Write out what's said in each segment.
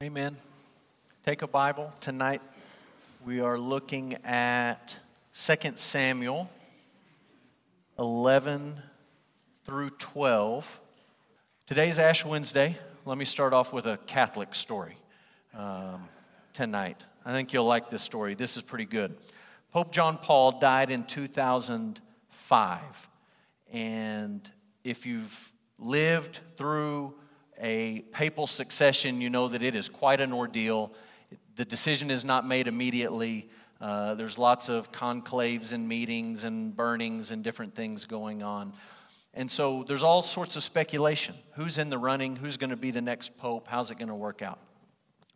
Amen. Take a Bible. Tonight we are looking at 2 Samuel 11 through 12. Today's Ash Wednesday. Let me start off with a Catholic story um, tonight. I think you'll like this story. This is pretty good. Pope John Paul died in 2005. And if you've lived through a papal succession, you know that it is quite an ordeal. The decision is not made immediately. Uh, there's lots of conclaves and meetings and burnings and different things going on. And so there's all sorts of speculation. Who's in the running? Who's going to be the next pope? How's it going to work out?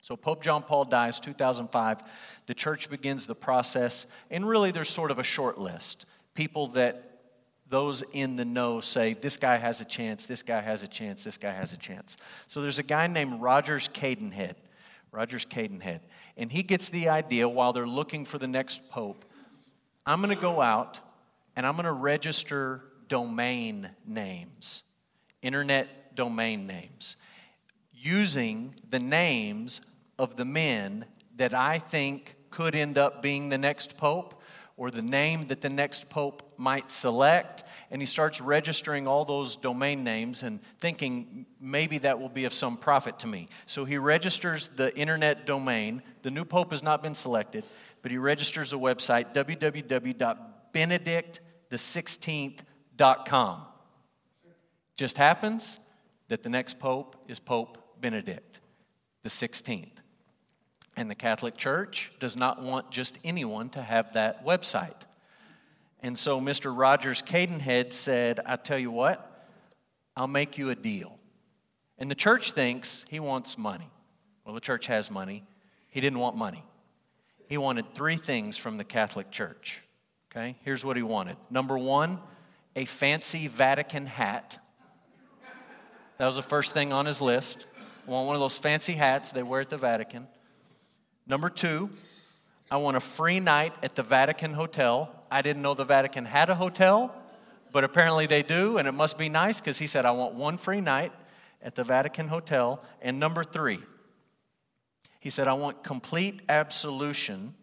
So Pope John Paul dies 2005. The church begins the process, and really there's sort of a short list. People that those in the know say, this guy has a chance, this guy has a chance, this guy has a chance. So there's a guy named Rogers Cadenhead. Rogers Cadenhead. And he gets the idea while they're looking for the next pope I'm going to go out and I'm going to register domain names, internet domain names, using the names of the men that I think could end up being the next pope or the name that the next pope might select. And he starts registering all those domain names and thinking maybe that will be of some profit to me. So he registers the internet domain. The new pope has not been selected, but he registers a website www.benedict16th.com. Just happens that the next pope is Pope Benedict the 16th. And the Catholic Church does not want just anyone to have that website. And so Mr. Rogers Cadenhead said, I tell you what, I'll make you a deal. And the church thinks he wants money. Well, the church has money. He didn't want money. He wanted three things from the Catholic Church. Okay, here's what he wanted. Number one, a fancy Vatican hat. That was the first thing on his list. Want one of those fancy hats they wear at the Vatican. Number two, I want a free night at the Vatican Hotel. I didn't know the Vatican had a hotel, but apparently they do, and it must be nice because he said, I want one free night at the Vatican Hotel. And number three, he said, I want complete absolution,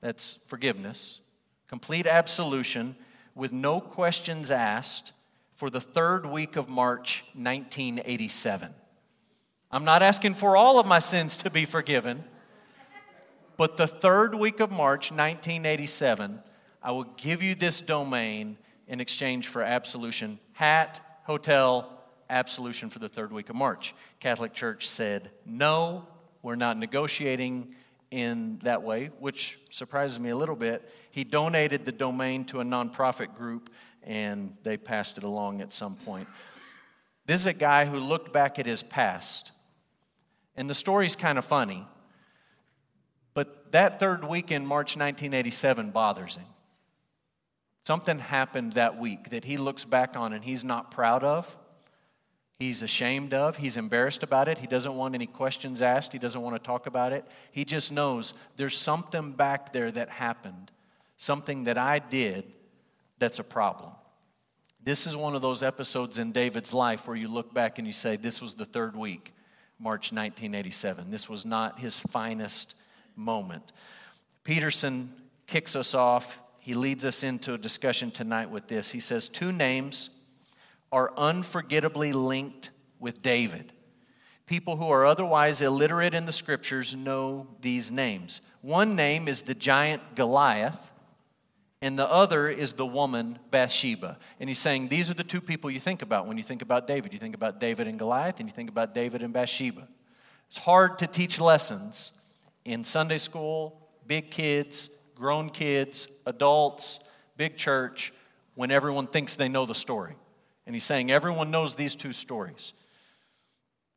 that's forgiveness, complete absolution with no questions asked for the third week of March 1987. I'm not asking for all of my sins to be forgiven. But the third week of March, 1987, I will give you this domain in exchange for absolution. Hat, hotel, absolution for the third week of March. Catholic Church said, no, we're not negotiating in that way, which surprises me a little bit. He donated the domain to a nonprofit group and they passed it along at some point. This is a guy who looked back at his past. And the story's kind of funny that third week in March 1987 bothers him. Something happened that week that he looks back on and he's not proud of. He's ashamed of. He's embarrassed about it. He doesn't want any questions asked. He doesn't want to talk about it. He just knows there's something back there that happened, something that I did that's a problem. This is one of those episodes in David's life where you look back and you say, This was the third week, March 1987. This was not his finest moment. Peterson kicks us off. He leads us into a discussion tonight with this. He says, Two names are unforgettably linked with David. People who are otherwise illiterate in the scriptures know these names. One name is the giant Goliath, and the other is the woman Bathsheba. And he's saying these are the two people you think about when you think about David. You think about David and Goliath, and you think about David and Bathsheba. It's hard to teach lessons in Sunday school, big kids, grown kids, adults, big church, when everyone thinks they know the story. And he's saying everyone knows these two stories.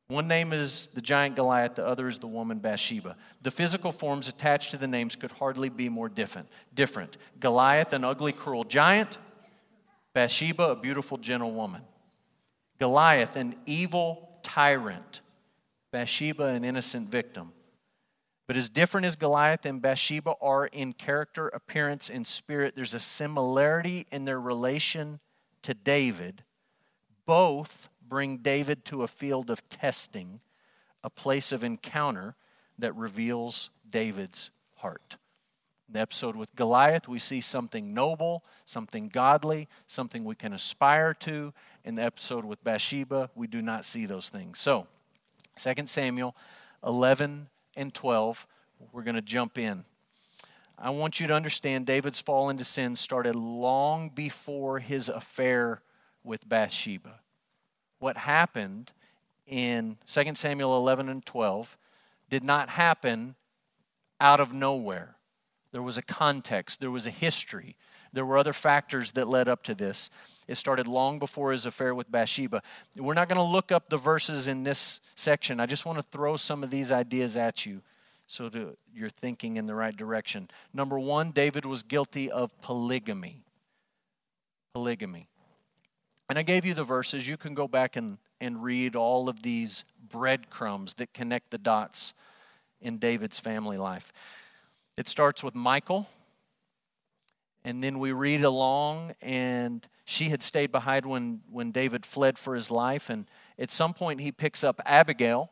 One name is the giant Goliath, the other is the woman Bathsheba. The physical forms attached to the names could hardly be more different. different. Goliath, an ugly, cruel giant. Bathsheba, a beautiful, gentle woman. Goliath, an evil tyrant. Bathsheba, an innocent victim. But as different as Goliath and Bathsheba are in character, appearance, and spirit, there's a similarity in their relation to David. Both bring David to a field of testing, a place of encounter, that reveals David's heart. In the episode with Goliath, we see something noble, something godly, something we can aspire to. In the episode with Bathsheba, we do not see those things. So, 2 Samuel 11 and 12, we're going to jump in. I want you to understand David's fall into sin started long before his affair with Bathsheba. What happened in 2 Samuel 11 and 12 did not happen out of nowhere. There was a context, there was a history, there were other factors that led up to this. It started long before his affair with Bathsheba. We're not going to look up the verses in this section. I just want to throw some of these ideas at you so to, you're thinking in the right direction. Number one, David was guilty of polygamy. Polygamy. And I gave you the verses. You can go back and, and read all of these breadcrumbs that connect the dots in David's family life. It starts with Michal, and then we read along, and she had stayed behind when, when David fled for his life. And at some point, he picks up Abigail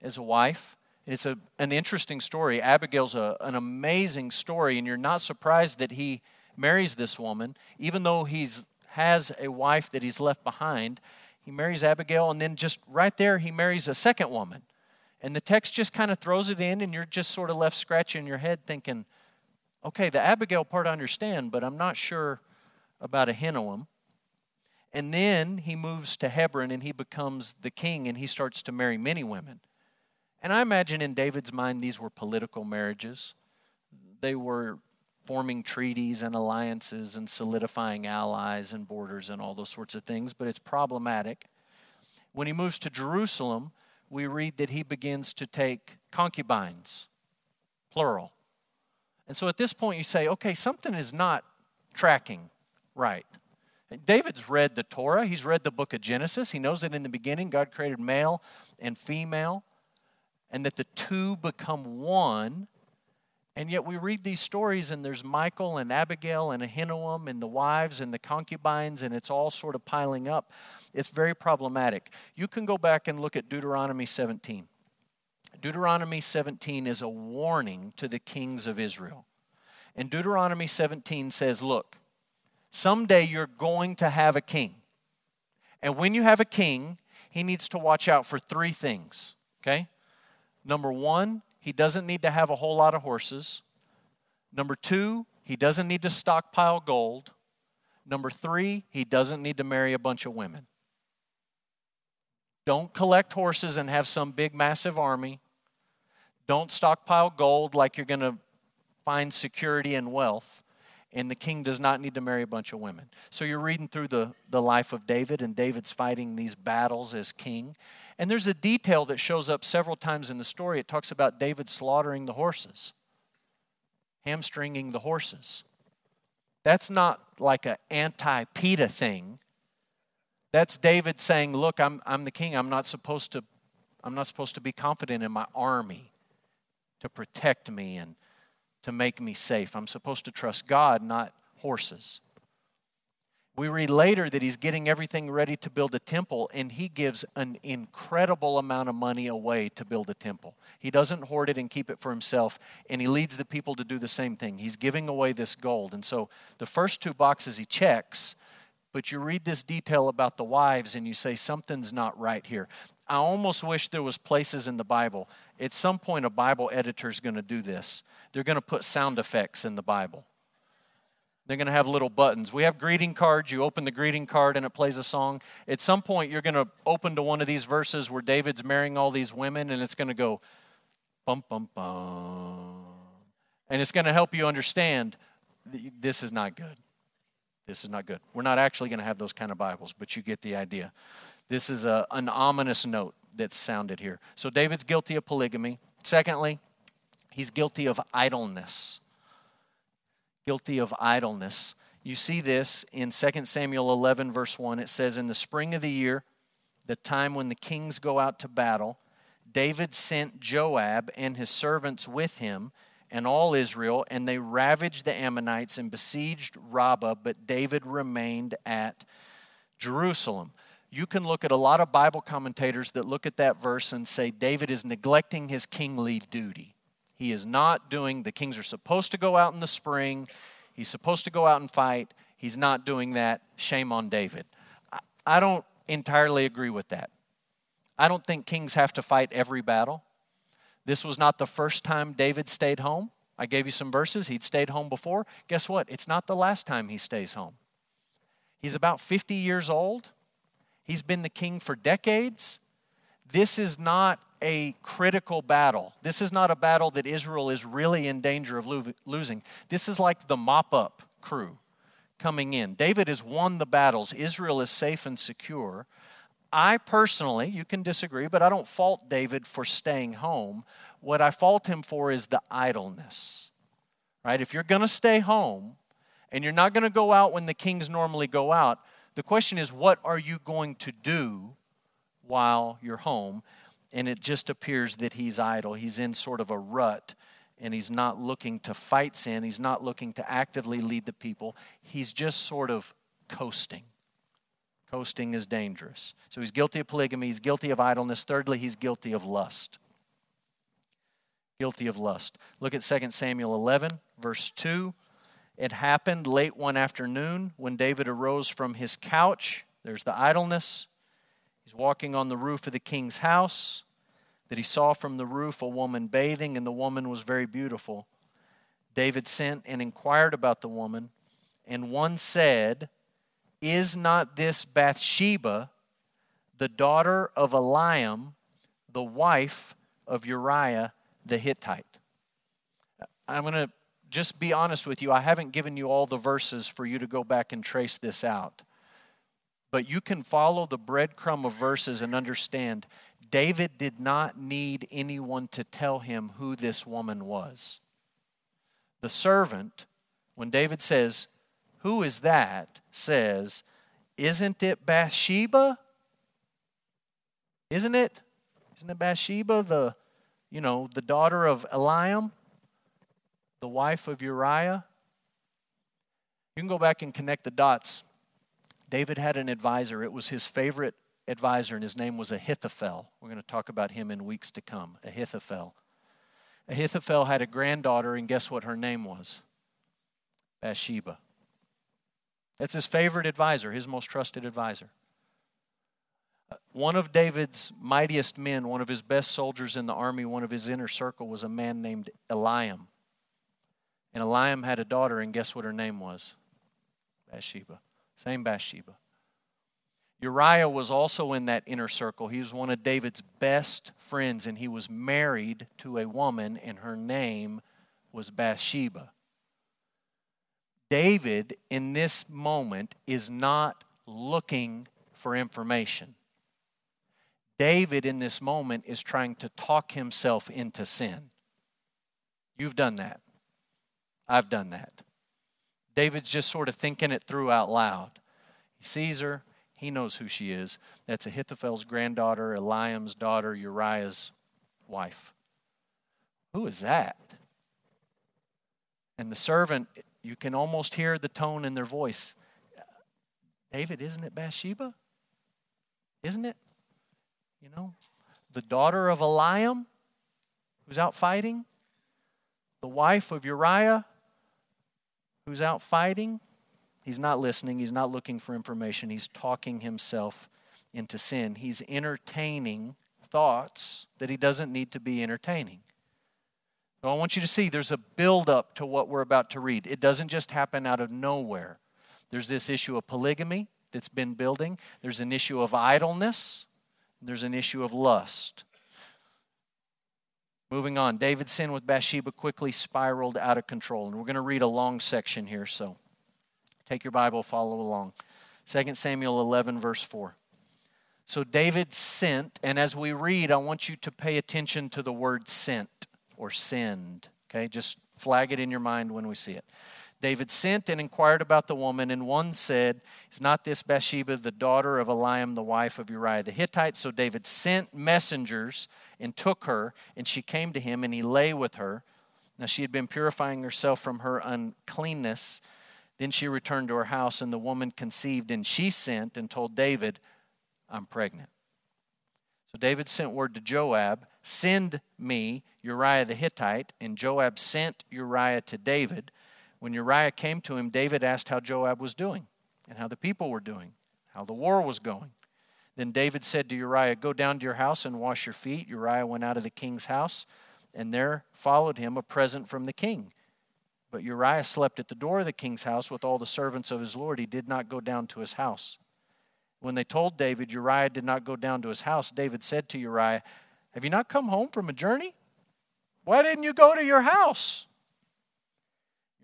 as a wife. And it's a, an interesting story. Abigail's a, an amazing story, and you're not surprised that he marries this woman, even though he has a wife that he's left behind. He marries Abigail, and then just right there, he marries a second woman. And the text just kind of throws it in, and you're just sort of left scratching your head thinking, okay, the Abigail part I understand, but I'm not sure about Ahinoam. And then he moves to Hebron and he becomes the king and he starts to marry many women. And I imagine in David's mind, these were political marriages. They were forming treaties and alliances and solidifying allies and borders and all those sorts of things, but it's problematic. When he moves to Jerusalem, we read that he begins to take concubines, plural. And so at this point, you say, okay, something is not tracking right. David's read the Torah, he's read the book of Genesis. He knows that in the beginning, God created male and female, and that the two become one. And yet we read these stories, and there's Michal and Abigail and Ahinoam and the wives and the concubines, and it's all sort of piling up. It's very problematic. You can go back and look at Deuteronomy 17. Deuteronomy 17 is a warning to the kings of Israel. And Deuteronomy 17 says, Look, someday you're going to have a king. And when you have a king, he needs to watch out for three things, okay? Number one, he doesn't need to have a whole lot of horses. Number two, he doesn't need to stockpile gold. Number three, he doesn't need to marry a bunch of women. Don't collect horses and have some big, massive army. Don't stockpile gold like you're going to find security and wealth. And the king does not need to marry a bunch of women. So you're reading through the, the life of David, and David's fighting these battles as king. And there's a detail that shows up several times in the story. It talks about David slaughtering the horses, hamstringing the horses. That's not like an anti PETA thing. That's David saying, Look, I'm, I'm the king. I'm not supposed to I'm not supposed to be confident in my army to protect me and to make me safe. I'm supposed to trust God, not horses. We read later that he's getting everything ready to build a temple, and he gives an incredible amount of money away to build a temple. He doesn't hoard it and keep it for himself, and he leads the people to do the same thing. He's giving away this gold. And so the first two boxes he checks, but you read this detail about the wives and you say, something's not right here. I almost wish there was places in the Bible. At some point, a Bible editor is going to do this. They're going to put sound effects in the Bible. They're going to have little buttons. We have greeting cards. You open the greeting card and it plays a song. At some point, you're going to open to one of these verses where David's marrying all these women and it's going to go bum, bum, bum. And it's going to help you understand this is not good. This is not good. We're not actually going to have those kind of Bibles, but you get the idea. This is a, an ominous note that's sounded here. So David's guilty of polygamy. Secondly, he's guilty of idleness guilty of idleness. You see this in 2 Samuel 11, verse 1. It says, In the spring of the year, the time when the kings go out to battle, David sent Joab and his servants with him and all Israel, and they ravaged the Ammonites and besieged Rabbah, but David remained at Jerusalem. you can look at a lot of Bible commentators that look at that verse and say David is neglecting his kingly duty. He is not doing, the kings are supposed to go out in the spring, he's supposed to go out and fight. He's not doing that. Shame on David. I don't entirely agree with that. I don't think kings have to fight every battle. This was not the first time David stayed home. I gave you some verses. He'd stayed home before. Guess what? It's not the last time he stays home. He's about 50 years old. He's been the king for decades. This is not a critical battle. This is not a battle that Israel is really in danger of lo- losing. This is like the mop up crew coming in. David has won the battles, Israel is safe and secure. I personally, you can disagree, but I don't fault David for staying home. What I fault him for is the idleness. Right? If you're going to stay home and you're not going to go out when the kings normally go out, the question is what are you going to do while you're home? And it just appears that he's idle. He's in sort of a rut and he's not looking to fight sin. He's not looking to actively lead the people. He's just sort of coasting. Coasting is dangerous. So he's guilty of polygamy, he's guilty of idleness. Thirdly, he's guilty of lust. Guilty of lust. Look at 2 Samuel 11, verse 2. It happened late one afternoon when David arose from his couch. There's the idleness. He's walking on the roof of the king's house that he saw from the roof a woman bathing, and the woman was very beautiful. David sent and inquired about the woman, and one said, Is not this Bathsheba, the daughter of Eliam, the wife of Uriah the Hittite? I'm going to just be honest with you. I haven't given you all the verses for you to go back and trace this out. But you can follow the breadcrumb of verses and understand David did not need anyone to tell him who this woman was. The servant, when David says, Who is that? says, Isn't it Bathsheba? Isn't it? Isn't it Bathsheba, the, you know, the daughter of Eliam, the wife of Uriah? You can go back and connect the dots. David had an advisor. It was his favorite advisor, and his name was Ahithophel. We're going to talk about him in weeks to come. Ahithophel. Ahithophel had a granddaughter, and guess what her name was? Bathsheba. That's his favorite advisor, his most trusted advisor. Uh, one of David's mightiest men, one of his best soldiers in the army, one of his inner circle, was a man named Eliam. And Eliam had a daughter, and guess what her name was? Bathsheba. Same Bathsheba. Uriah was also in that inner circle. He was one of David's best friends, and he was married to a woman, and her name was Bathsheba. David, in this moment, is not looking for information. David, in this moment, is trying to talk himself into sin. You've done that. I've done that. David's just sort of thinking it through out loud. He sees her, he knows who she is. That's Ahithophel's granddaughter, Eliam's daughter, Uriah's wife. Who is that? And the servant, you can almost hear the tone in their voice. David, isn't it Bathsheba? Isn't it? You know, the daughter of Eliam, who's out fighting, the wife of Uriah, who's out fighting. He's not listening, he's not looking for information, he's talking himself into sin. He's entertaining thoughts that he doesn't need to be entertaining. So I want you to see there's a buildup to what we're about to read. It doesn't just happen out of nowhere. There's this issue of polygamy that's been building, there's an issue of idleness, there's an issue of lust. Moving on, David's sin with Bathsheba quickly spiraled out of control. And we're going to read a long section here, so Take your Bible, follow along. 2 Samuel 11, verse 4. So David sent, and as we read, I want you to pay attention to the word sent or send. Okay, just flag it in your mind when we see it. David sent and inquired about the woman, and one said, Is not this Bathsheba the daughter of Eliam, the wife of Uriah the Hittite? So David sent messengers and took her, and she came to him, and he lay with her. Now she had been purifying herself from her uncleanness. Then she returned to her house, and the woman conceived, and she sent and told David, I'm pregnant. So David sent word to Joab, Send me Uriah the Hittite. And Joab sent Uriah to David. When Uriah came to him, David asked how Joab was doing and how the people were doing, how the war was going. Then David said to Uriah, Go down to your house and wash your feet. Uriah went out of the king's house, and there followed him a present from the king. But Uriah slept at the door of the king's house with all the servants of his lord. He did not go down to his house. When they told David Uriah did not go down to his house, David said to Uriah, Have you not come home from a journey? Why didn't you go to your house?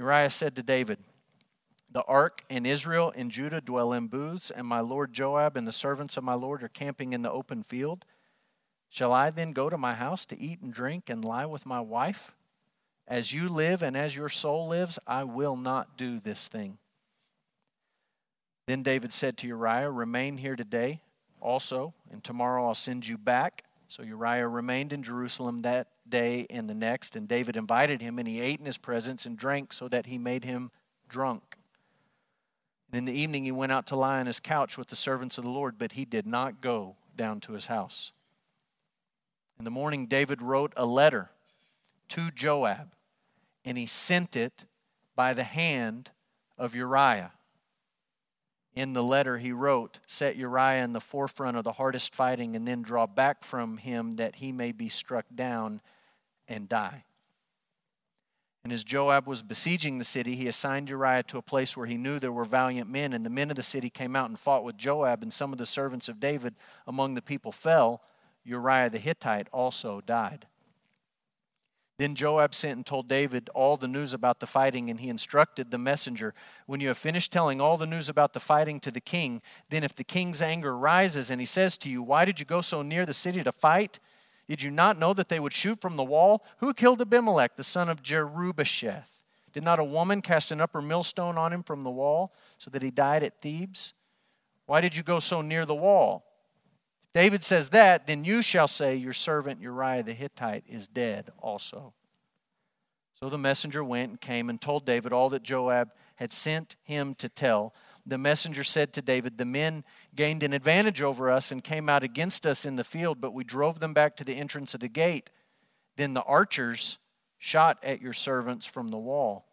Uriah said to David, The ark and Israel and Judah dwell in booths, and my lord Joab and the servants of my lord are camping in the open field. Shall I then go to my house to eat and drink and lie with my wife? As you live and as your soul lives, I will not do this thing. Then David said to Uriah, Remain here today also, and tomorrow I'll send you back. So Uriah remained in Jerusalem that day and the next, and David invited him, and he ate in his presence and drank so that he made him drunk. And in the evening he went out to lie on his couch with the servants of the Lord, but he did not go down to his house. In the morning, David wrote a letter to Joab, and he sent it by the hand of Uriah. In the letter, he wrote, Set Uriah in the forefront of the hardest fighting, and then draw back from him that he may be struck down and die. And as Joab was besieging the city, he assigned Uriah to a place where he knew there were valiant men. And the men of the city came out and fought with Joab, and some of the servants of David among the people fell. Uriah the Hittite also died. Then Joab sent and told David all the news about the fighting, and he instructed the messenger When you have finished telling all the news about the fighting to the king, then if the king's anger rises and he says to you, Why did you go so near the city to fight? Did you not know that they would shoot from the wall? Who killed Abimelech, the son of Jerubbesheth? Did not a woman cast an upper millstone on him from the wall so that he died at Thebez? Why did you go so near the wall? David says that, then you shall say, Your servant Uriah the Hittite is dead also. So the messenger went and came and told David all that Joab had sent him to tell. The messenger said to David, The men gained an advantage over us and came out against us in the field, but we drove them back to the entrance of the gate. Then the archers shot at your servants from the wall.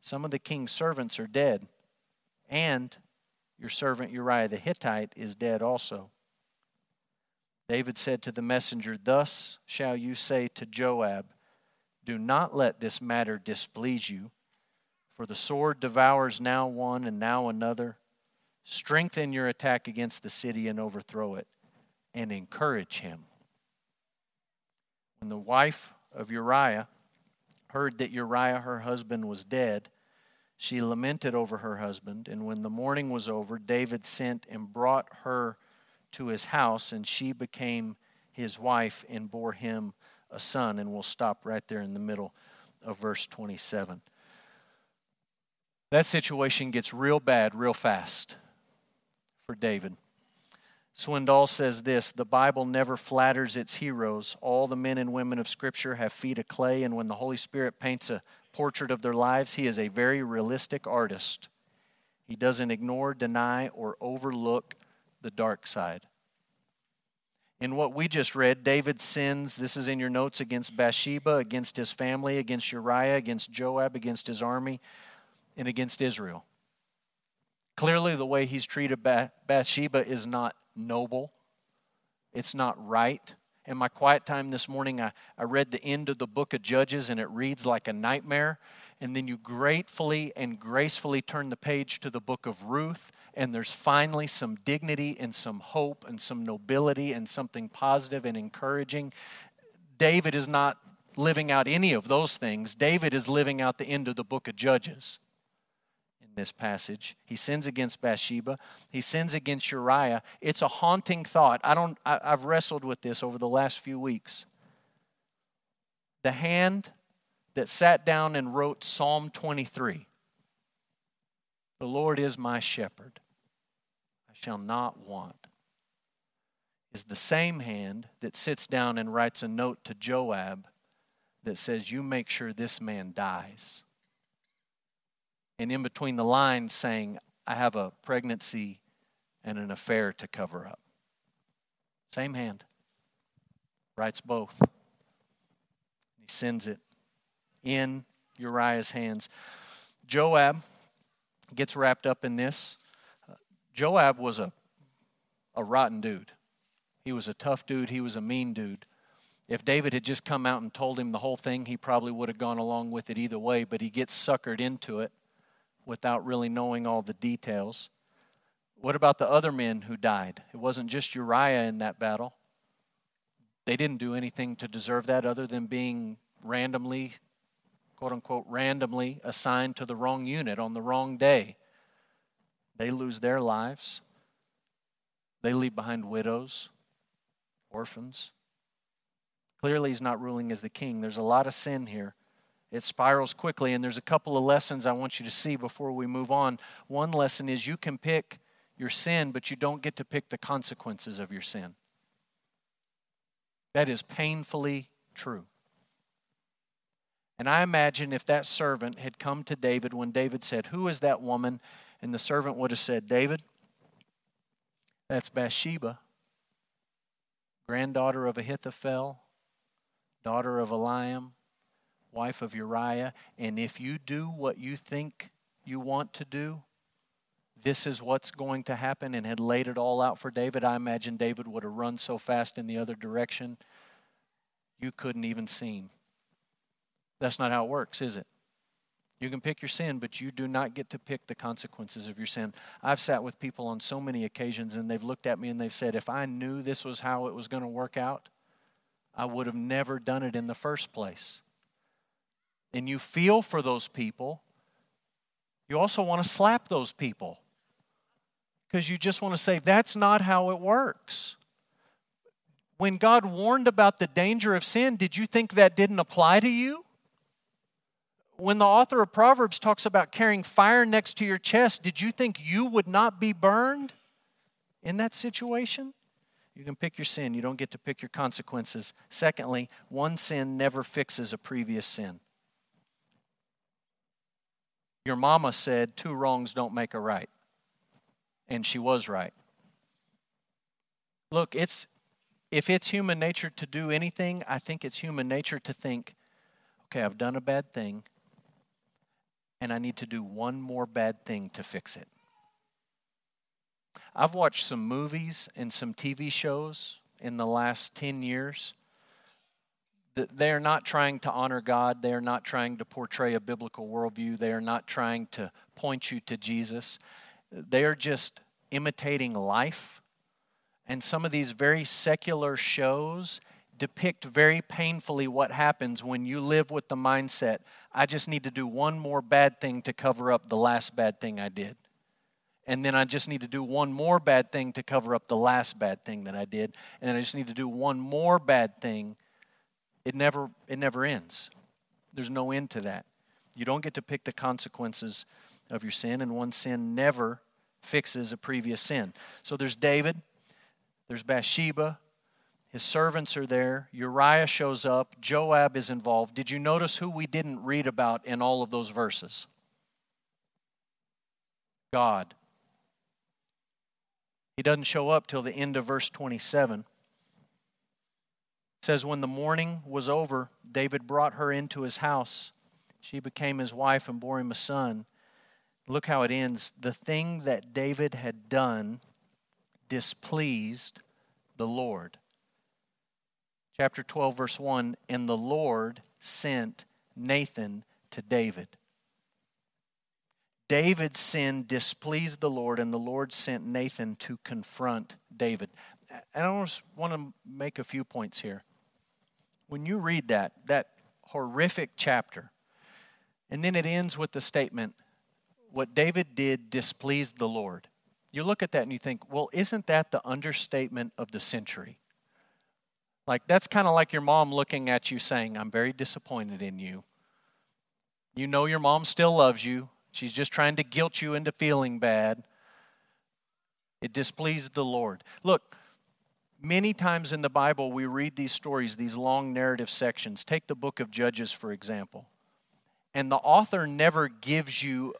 Some of the king's servants are dead, and your servant Uriah the Hittite is dead also. David said to the messenger, Thus shall you say to Joab, Do not let this matter displease you, for the sword devours now one and now another. Strengthen your attack against the city and overthrow it, and encourage him. When the wife of Uriah heard that Uriah, her husband, was dead, she lamented over her husband. And when the mourning was over, David sent and brought her to his house, and she became his wife and bore him a son. And we'll stop right there in the middle of verse 27. That situation gets real bad real fast for David. Swindoll says this The Bible never flatters its heroes. All the men and women of Scripture have feet of clay, and when the Holy Spirit paints a portrait of their lives, he is a very realistic artist. He doesn't ignore, deny, or overlook the dark side. In what we just read, David sins, this is in your notes, against Bathsheba, against his family, against Uriah, against Joab, against his army, and against Israel. Clearly, the way he's treated Bathsheba is not noble, it's not right. In my quiet time this morning, I, I read the end of the book of Judges, and it reads like a nightmare. And then you gratefully and gracefully turn the page to the book of Ruth, and there's finally some dignity and some hope and some nobility and something positive and encouraging. David is not living out any of those things. David is living out the end of the book of Judges in this passage. He sins against Bathsheba, he sins against Uriah. It's a haunting thought. I don't I, I've wrestled with this over the last few weeks. The hand that sat down and wrote Psalm 23. The Lord is my shepherd shall not want is the same hand that sits down and writes a note to Joab that says, You make sure this man dies. And in between the lines, saying, I have a pregnancy and an affair to cover up. Same hand. Writes both. He sends it in Uriah's hands. Joab gets wrapped up in this. Joab was a, a rotten dude. He was a tough dude. He was a mean dude. If David had just come out and told him the whole thing, he probably would have gone along with it either way, but he gets suckered into it without really knowing all the details. What about the other men who died? It wasn't just Uriah in that battle. They didn't do anything to deserve that other than being randomly, quote unquote, randomly assigned to the wrong unit on the wrong day. They lose their lives. They leave behind widows, orphans. Clearly, he's not ruling as the king. There's a lot of sin here. It spirals quickly, and there's a couple of lessons I want you to see before we move on. One lesson is you can pick your sin, but you don't get to pick the consequences of your sin. That is painfully true. And I imagine if that servant had come to David when David said, Who is that woman? And the servant would have said, David, that's Bathsheba, granddaughter of Ahithophel, daughter of Eliam, wife of Uriah, and if you do what you think you want to do, this is what's going to happen, and had laid it all out for David, I imagine David would have run so fast in the other direction you couldn't even see him. That's not how it works, is it? You can pick your sin, but you do not get to pick the consequences of your sin. I've sat with people on so many occasions and they've looked at me and they've said, if I knew this was how it was going to work out, I would have never done it in the first place. And you feel for those people. You also want to slap those people because you just want to say, that's not how it works. When God warned about the danger of sin, did you think that didn't apply to you? When the author of Proverbs talks about carrying fire next to your chest, did you think you would not be burned in that situation? You can pick your sin, you don't get to pick your consequences. Secondly, one sin never fixes a previous sin. Your mama said, Two wrongs don't make a right. And she was right. Look, it's if it's human nature to do anything, I think it's human nature to think, okay, I've done a bad thing, and I need to do one more bad thing to fix it. I've watched some movies and some TV shows in the last 10 years. that They are not trying to honor God. They are not trying to portray a biblical worldview. They are not trying to point you to Jesus. They are just imitating life. And some of these very secular shows depict very painfully what happens when you live with the mindset I just need to do one more bad thing to cover up the last bad thing I did and then I just need to do one more bad thing to cover up the last bad thing that I did, and then I just need to do one more bad thing. It never it never ends. There's no end to that. You don't get to pick the consequences of your sin, and one sin never fixes a previous sin. So there's David, there's Bathsheba, his servants are there. Uriah shows up. Joab is involved. Did you notice who we didn't read about in all of those verses? God. He doesn't show up till the end of verse 27. It says, When the mourning was over, David brought her into his house. She became his wife and bore him a son. Look how it ends. The thing that David had done displeased the Lord. Chapter 12, verse 1 And the Lord sent Nathan to David. David's sin displeased the Lord, and the Lord sent Nathan to confront David. And I just want to make a few points here. When you read that, that horrific chapter, and then it ends with the statement, What David did displeased the Lord. You look at that and you think, well, isn't that the understatement of the century? Like, that's kind of like your mom looking at you saying, I'm very disappointed in you. You know your mom still loves you. She's just trying to guilt you into feeling bad. It displeased the Lord. Look, many times in the Bible we read these stories, these long narrative sections. Take the book of Judges, for example. And the author never gives you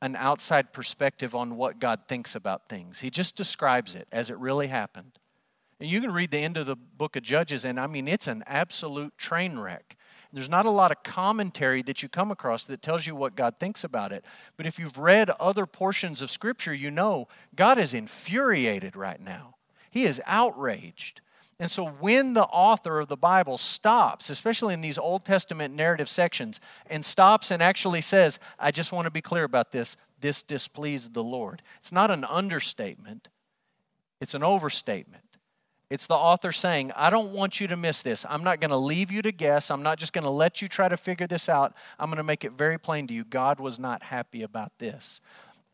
an outside perspective on what God thinks about things, he just describes it as it really happened. And you can read the end of the book of Judges, and I mean, it's an absolute train wreck. There's not a lot of commentary that you come across that tells you what God thinks about it. But if you've read other portions of Scripture, you know God is infuriated right now. He is outraged. And so when the author of the Bible stops, especially in these Old Testament narrative sections, and stops and actually says, I just want to be clear about this, this displeased the Lord. It's not an understatement, it's an overstatement. It's the author saying, I don't want you to miss this. I'm not going to leave you to guess. I'm not just going to let you try to figure this out. I'm going to make it very plain to you. God was not happy about this.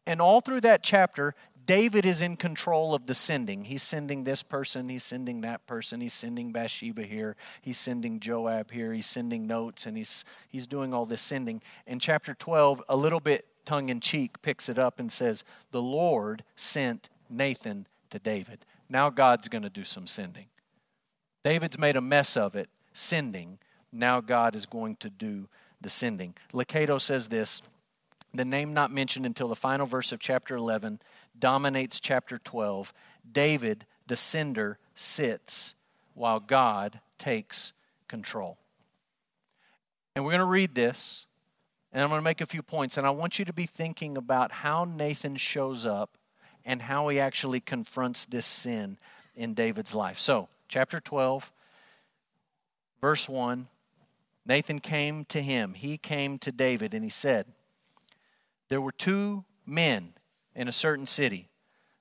And all through that chapter, David is in control of the sending. He's sending this person, he's sending that person, he's sending Bathsheba here, he's sending Joab here, he's sending notes, and he's, he's doing all this sending. In chapter 12, a little bit tongue in cheek, picks it up and says, The Lord sent Nathan to David. Now God's going to do some sending. David's made a mess of it, sending. Now God is going to do the sending. Lucado says this the name not mentioned until the final verse of chapter 11 dominates chapter 12. David, the sender, sits while God takes control. And we're going to read this, and I'm going to make a few points, and I want you to be thinking about how Nathan shows up and how he actually confronts this sin in David's life. So, chapter 12, verse 1 Nathan came to him. He came to David, and he said, There were two men in a certain city,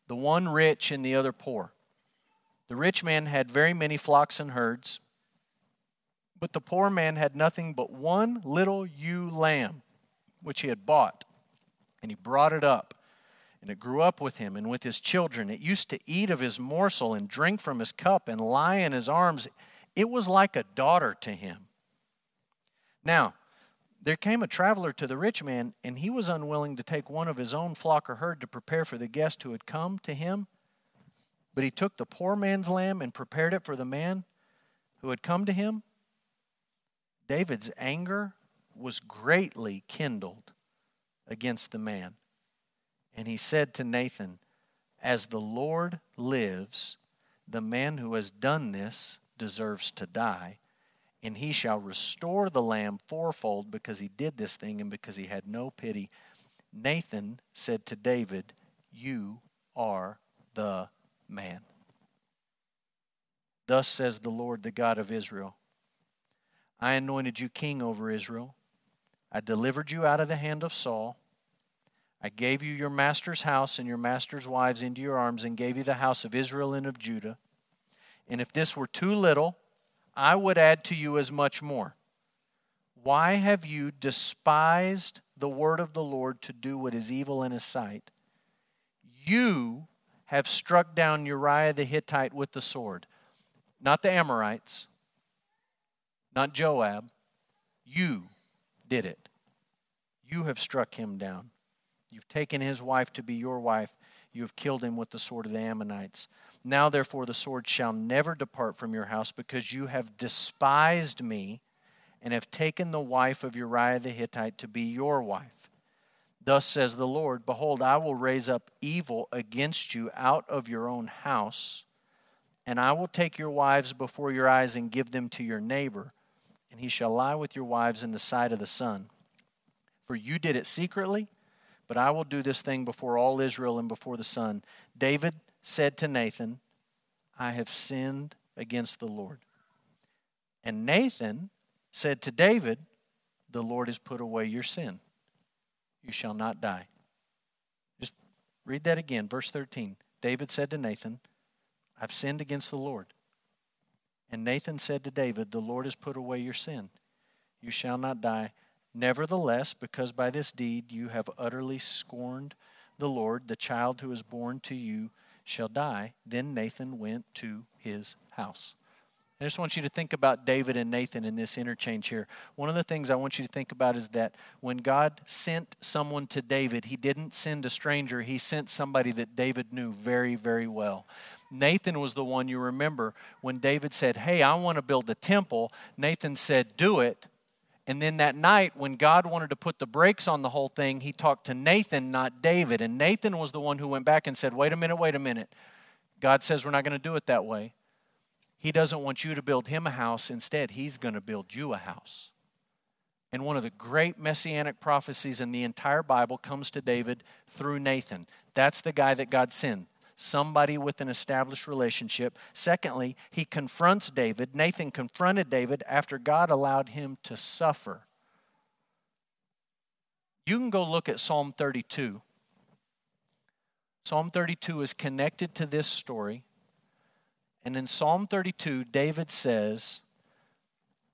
the one rich and the other poor. The rich man had very many flocks and herds, but the poor man had nothing but one little ewe lamb, which he had bought, and he brought it up and it grew up with him and with his children. It used to eat of his morsel and drink from his cup and lie in his arms. It was like a daughter to him. Now, there came a traveler to the rich man, and he was unwilling to take one of his own flock or herd to prepare for the guest who had come to him. But he took the poor man's lamb and prepared it for the man who had come to him. David's anger was greatly kindled against the man. And he said to Nathan, As the Lord lives, the man who has done this deserves to die, and he shall restore the lamb fourfold because he did this thing and because he had no pity. Nathan said to David, You are the man. Thus says the Lord, the God of Israel I anointed you king over Israel. I delivered you out of the hand of Saul I gave you your master's house and your master's wives into your arms, and gave you the house of Israel and of Judah. And if this were too little, I would add to you as much more. Why have you despised the word of the Lord to do what is evil in his sight? You have struck down Uriah the Hittite with the sword. Not the Amorites, not Joab. You did it. You have struck him down. You've taken his wife to be your wife. You have killed him with the sword of the Ammonites. Now, therefore, the sword shall never depart from your house because you have despised me and have taken the wife of Uriah the Hittite to be your wife. Thus says the Lord Behold, I will raise up evil against you out of your own house, and I will take your wives before your eyes and give them to your neighbor, and he shall lie with your wives in the sight of the sun. For you did it secretly but I will do this thing before all Israel and before the sun. David said to Nathan, I have sinned against the Lord. And Nathan said to David, The Lord has put away your sin. You shall not die. Just read that again, verse 13. David said to Nathan, I've sinned against the Lord. And Nathan said to David, The Lord has put away your sin. You shall not die. Nevertheless, because by this deed you have utterly scorned the Lord, the child who is born to you shall die. Then Nathan went to his house. I just want you to think about David and Nathan in this interchange here. One of the things I want you to think about is that when God sent someone to David, he didn't send a stranger, he sent somebody that David knew very, very well. Nathan was the one you remember when David said, Hey, I want to build a temple. Nathan said, Do it. And then that night, when God wanted to put the brakes on the whole thing, he talked to Nathan, not David. And Nathan was the one who went back and said, Wait a minute, wait a minute. God says we're not going to do it that way. He doesn't want you to build him a house. Instead, he's going to build you a house. And one of the great messianic prophecies in the entire Bible comes to David through Nathan. That's the guy that God sent somebody with an established relationship. Secondly, he confronts David. Nathan confronted David after God allowed him to suffer. You can go look at Psalm 32. Psalm 32 is connected to this story. And in Psalm 32, David says,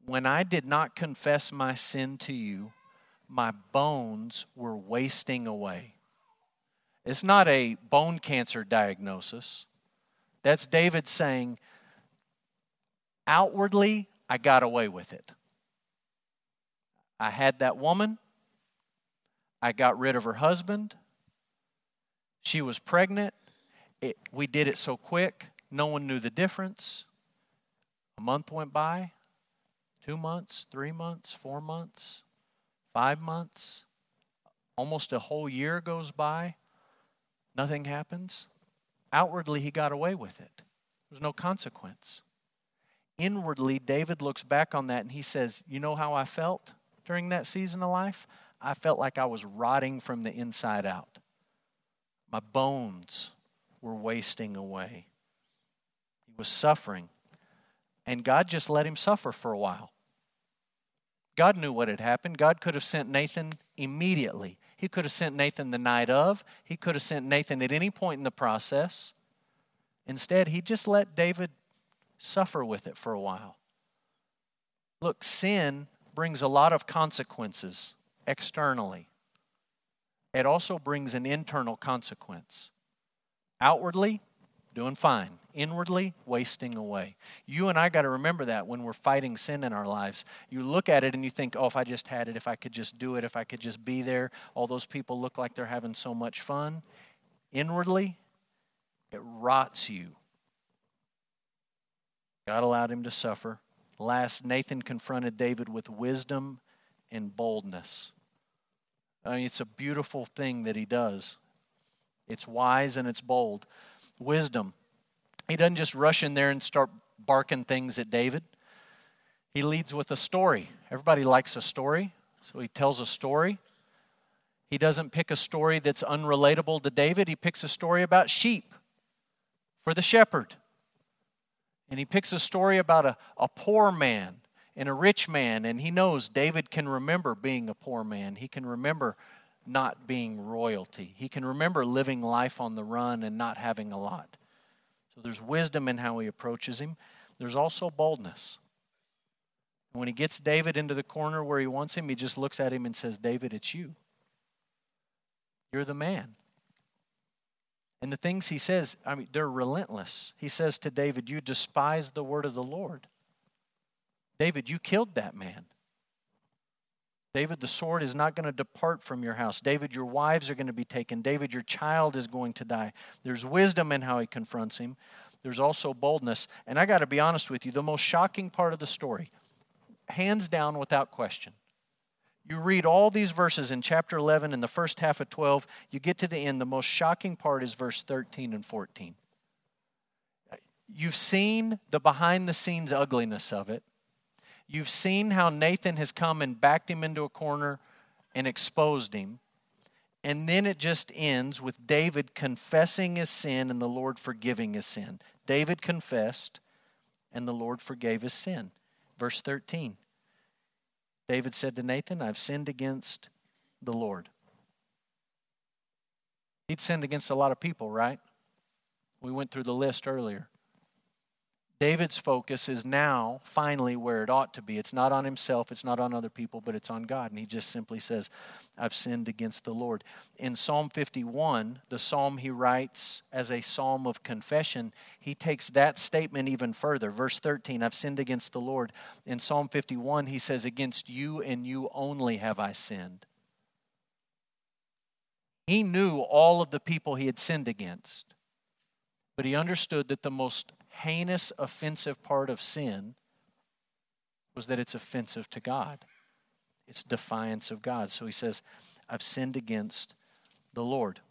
When I did not confess my sin to you, my bones were wasting away. It's not a bone cancer diagnosis. That's David saying, outwardly, I got away with it. I had that woman. I got rid of her husband. She was pregnant. It, we did it so quick, no one knew the difference. A month went by, two months, three months, four months, five months, almost a whole year goes by. Nothing happens. Outwardly, he got away with it, there's no consequence. Inwardly, David looks back on that and he says, You know how I felt during that season of life? I felt like I was rotting from the inside out. My bones were wasting away. He was suffering. And God just let him suffer for a while. God knew what had happened. God could have sent Nathan immediately. He could have sent Nathan the night of, he could have sent Nathan at any point in the process. Instead, he just let David suffer with it for a while. Look, sin brings a lot of consequences externally, it also brings an internal consequence. Outwardly, doing fine. Inwardly, wasting away. You and I got to remember that when we're fighting sin in our lives. You look at it and you think, oh, if I just had it, if I could just do it, if I could just be there, all those people look like they're having so much fun. Inwardly, it rots you. God allowed him to suffer. Last, Nathan confronted David with wisdom and boldness. I mean, it's a beautiful thing that he does. It's wise and it's bold wisdom. He doesn't just rush in there and start barking things at David. He leads with a story. Everybody likes a story, so he tells a story. He doesn't pick a story that's unrelatable to David, he picks a story about sheep for the shepherd. And he picks a story about a, a poor man and a rich man, and he knows David can remember being a poor man. He can remember not being royalty. He can remember living life on the run and not having a lot. So there's wisdom in how he approaches him. There's also boldness. When he gets David into the corner where he wants him, he just looks at him and says, David, it's you. You're the man. And the things he says, I mean, they're relentless. He says to David, You despise the word of the Lord. David, you killed that man. David, the sword is not going to depart from your house. David, your wives are going to be taken. David, your child is going to die. There's wisdom in how he confronts him. There's also boldness. And I got to be honest with you, the most shocking part of the story, hands down without question. You read all these verses in chapter 11 and the first half of 12, you get to the end. The most shocking part is verse 13 and 14. You've seen the behind the scenes ugliness of it. You've seen how Nathan has come and backed him into a corner and exposed him. And then it just ends with David confessing his sin and the Lord forgiving his sin. David confessed and the Lord forgave his sin. Verse 13 David said to Nathan, I've sinned against the Lord. He'd sinned against a lot of people, right? We went through the list earlier. David's focus is now finally where it ought to be. It's not on himself, it's not on other people, but it's on God. And he just simply says, I've sinned against the Lord. In Psalm 51, the psalm he writes as a psalm of confession, he takes that statement even further. Verse 13, I've sinned against the Lord. In Psalm 51, he says, Against you and you only have I sinned. He knew all of the people he had sinned against, but he understood that the most heinous, offensive part of sin was that it's offensive to God. It's defiance of God. So he says, I've sinned against the Lord.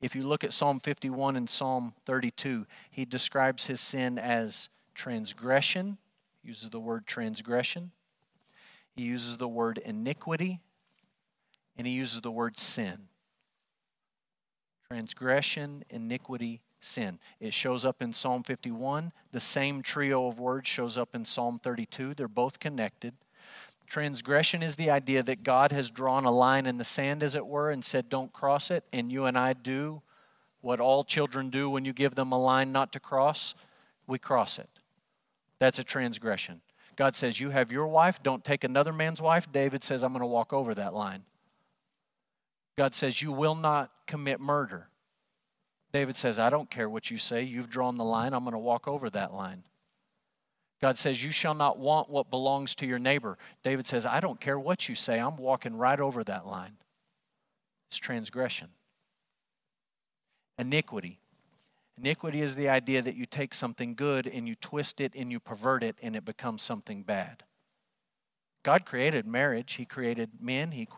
If you look at Psalm 51 and Psalm 32, he describes his sin as transgression, he uses the word transgression, he uses the word iniquity, and he uses the word sin. Transgression, iniquity, sin. It shows up in Psalm 51. The same trio of words shows up in Psalm 32. They're both connected. Transgression is the idea that God has drawn a line in the sand, as it were, and said, Don't cross it. And you and I do what all children do when you give them a line not to cross we cross it. That's a transgression. God says, You have your wife, don't take another man's wife. David says, I'm going to walk over that line. God says, You will not commit murder. David says, I don't care what you say. You've drawn the line. I'm going to walk over that line. God says, You shall not want what belongs to your neighbor. David says, I don't care what you say. I'm walking right over that line. It's transgression. Iniquity. Iniquity is the idea that you take something good and you twist it and you pervert it and it becomes something bad. God created marriage, He created men, He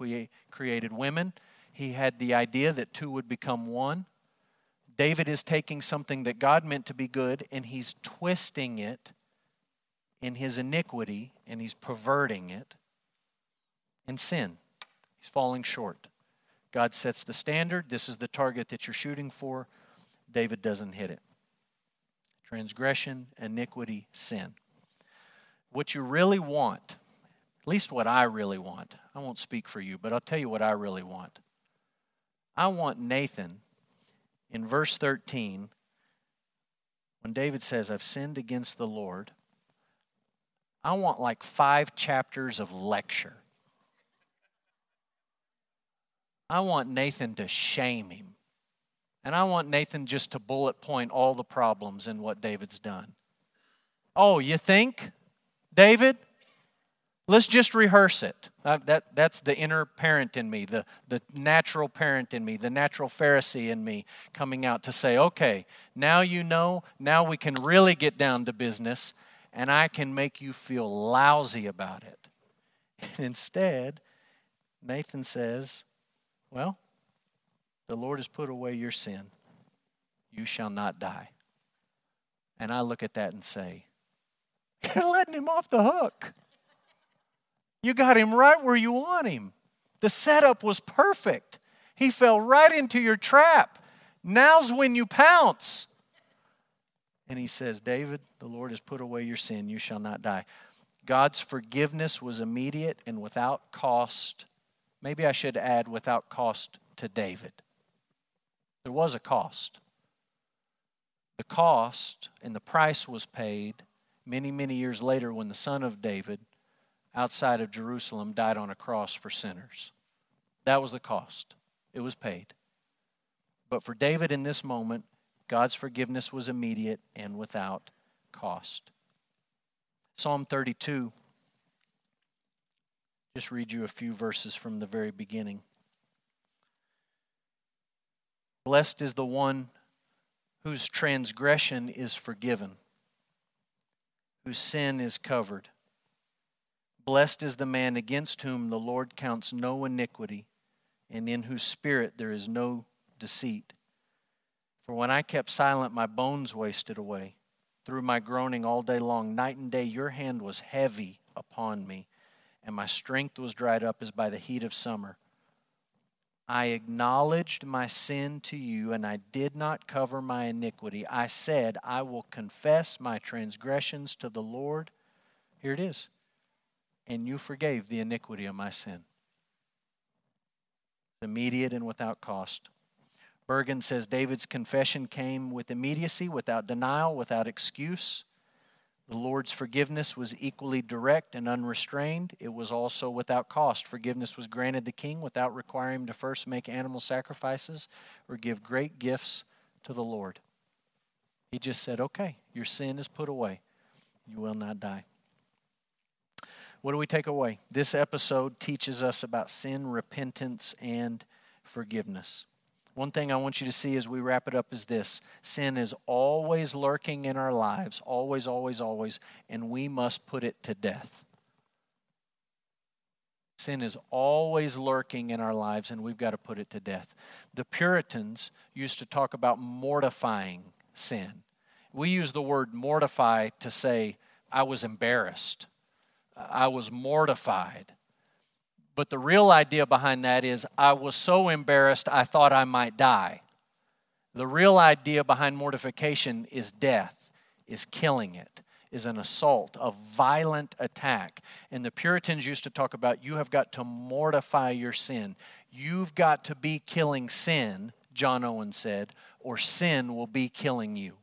created women. He had the idea that two would become one. David is taking something that God meant to be good and he's twisting it in his iniquity and he's perverting it in sin. He's falling short. God sets the standard. This is the target that you're shooting for. David doesn't hit it. Transgression, iniquity, sin. What you really want, at least what I really want, I won't speak for you, but I'll tell you what I really want. I want Nathan in verse 13, when David says, I've sinned against the Lord, I want like five chapters of lecture. I want Nathan to shame him. And I want Nathan just to bullet point all the problems in what David's done. Oh, you think, David? Let's just rehearse it. Uh, that, that's the inner parent in me, the, the natural parent in me, the natural Pharisee in me coming out to say, okay, now you know, now we can really get down to business, and I can make you feel lousy about it. And instead, Nathan says, well, the Lord has put away your sin. You shall not die. And I look at that and say, You're letting him off the hook. You got him right where you want him. The setup was perfect. He fell right into your trap. Now's when you pounce. And he says, David, the Lord has put away your sin. You shall not die. God's forgiveness was immediate and without cost. Maybe I should add, without cost to David. There was a cost. The cost and the price was paid many, many years later when the son of David outside of Jerusalem died on a cross for sinners. That was the cost, it was paid. But for David in this moment, God's forgiveness was immediate and without cost. Psalm 32. Just read you a few verses from the very beginning. Blessed is the one whose transgression is forgiven, whose sin is covered. Blessed is the man against whom the Lord counts no iniquity, and in whose spirit there is no deceit. For when I kept silent, my bones wasted away. Through my groaning all day long, night and day, your hand was heavy upon me, and my strength was dried up as by the heat of summer. I acknowledged my sin to you, and I did not cover my iniquity. I said, I will confess my transgressions to the Lord. Here it is and you forgave the iniquity of my sin. Immediate and without cost. Bergen says David's confession came with immediacy, without denial, without excuse. The Lord's forgiveness was equally direct and unrestrained. It was also without cost. Forgiveness was granted the king without requiring him to first make animal sacrifices or give great gifts to the Lord. He just said, Okay, your sin is put away. You will not die. What do we take away? This episode teaches us about sin, repentance, and forgiveness. One thing I want you to see as we wrap it up is this sin is always lurking in our lives, always, always, always, and we must put it to death. Sin is always lurking in our lives, and we've got to put it to death. The Puritans used to talk about mortifying sin We use the word mortify to say, I was embarrassed. I was mortified. But the real idea behind that is, I was so embarrassed I thought I might die. The real idea behind mortification is death, is killing it, is an assault, a violent attack. And the Puritans used to talk about you have got to mortify your sin. You've got to be killing sin, John Owen said, or sin will be killing you.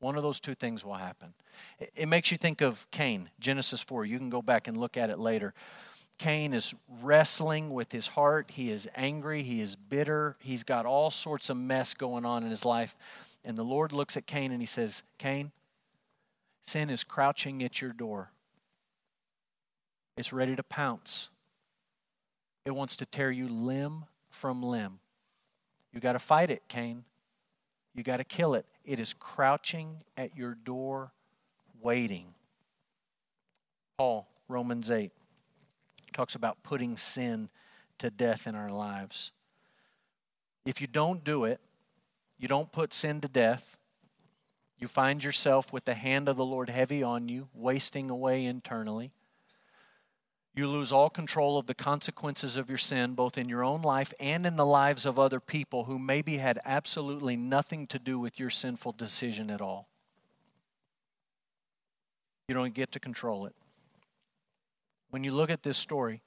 One of those two things will happen. It makes you think of Cain, Genesis 4. You can go back and look at it later. Cain is wrestling with his heart. He is angry. He is bitter. He's got all sorts of mess going on in his life. And the Lord looks at Cain and he says, Cain, sin is crouching at your door. It's ready to pounce. It wants to tear you limb from limb. You got to fight it, Cain. You got to kill it. It is crouching at your door, waiting. Paul, Romans 8 talks about putting sin to death in our lives. If you don't do it, you don't put sin to death, you find yourself with the hand of the Lord heavy on you, wasting away internally. You lose all control of the consequences of your sin, both in your own life and in the lives of other people who maybe had absolutely nothing to do with your sinful decision at all. You don't get to control it. When you look at this story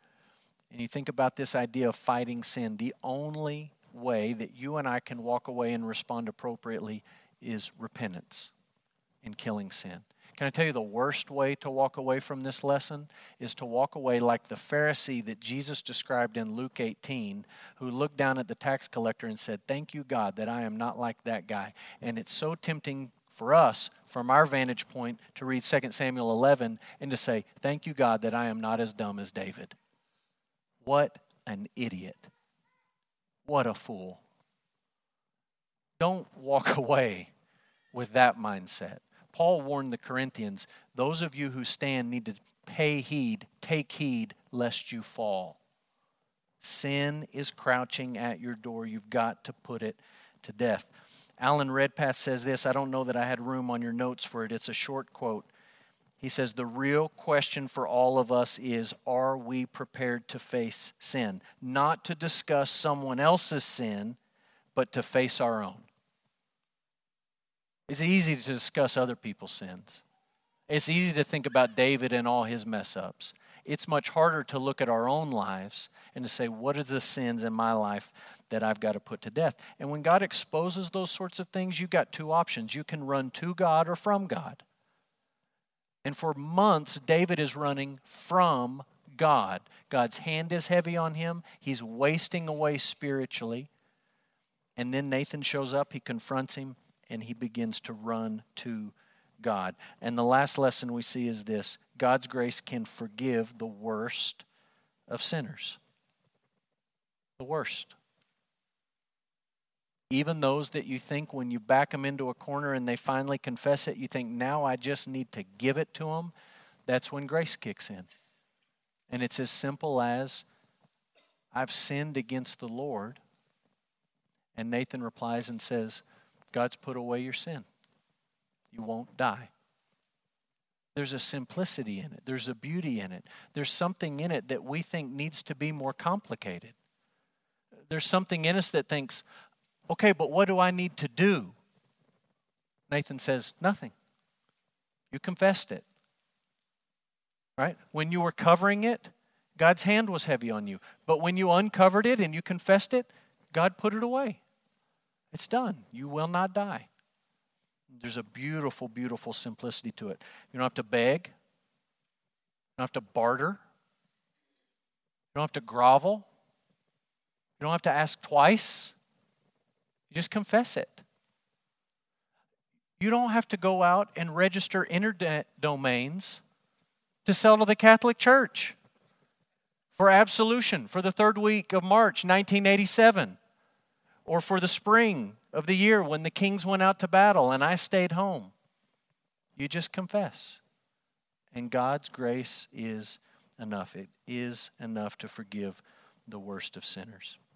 and you think about this idea of fighting sin, the only way that you and I can walk away and respond appropriately is repentance and killing sin. Can I tell you the worst way to walk away from this lesson is to walk away like the Pharisee that Jesus described in Luke 18, who looked down at the tax collector and said, Thank you, God, that I am not like that guy. And it's so tempting for us, from our vantage point, to read 2 Samuel 11 and to say, Thank you, God, that I am not as dumb as David. What an idiot. What a fool. Don't walk away with that mindset. Paul warned the Corinthians those of you who stand need to pay heed, take heed, lest you fall. Sin is crouching at your door. You've got to put it to death. Alan Redpath says this. I don't know that I had room on your notes for it. It's a short quote. He says, The real question for all of us is Are we prepared to face sin? Not to discuss someone else's sin, but to face our own. It's easy to discuss other people's sins. It's easy to think about David and all his mess ups. It's much harder to look at our own lives and to say, What are the sins in my life that I've got to put to death. And when God exposes those sorts of things, you've got two options. You can run to God or from God. And for months, David is running from God. God's hand is heavy on him, he's wasting away spiritually. And then Nathan shows up, he confronts him, and he begins to run to God. And the last lesson we see is this God's grace can forgive the worst of sinners. The worst. Even those that you think when you back them into a corner and they finally confess it, you think, now I just need to give it to them. That's when grace kicks in. And it's as simple as, I've sinned against the Lord. And Nathan replies and says, God's put away your sin. You won't die. There's a simplicity in it, there's a beauty in it, there's something in it that we think needs to be more complicated. There's something in us that thinks, Okay, but what do I need to do? Nathan says, Nothing. You confessed it. Right? When you were covering it, God's hand was heavy on you. But when you uncovered it and you confessed it, God put it away. It's done. You will not die. There's a beautiful, beautiful simplicity to it. You don't have to beg, you don't have to barter, you don't have to grovel, you don't have to ask twice. You just confess it. You don't have to go out and register internet domains to sell to the Catholic Church for absolution for the third week of March 1987 or for the spring of the year when the kings went out to battle and I stayed home. You just confess. And God's grace is enough. It is enough to forgive the worst of sinners.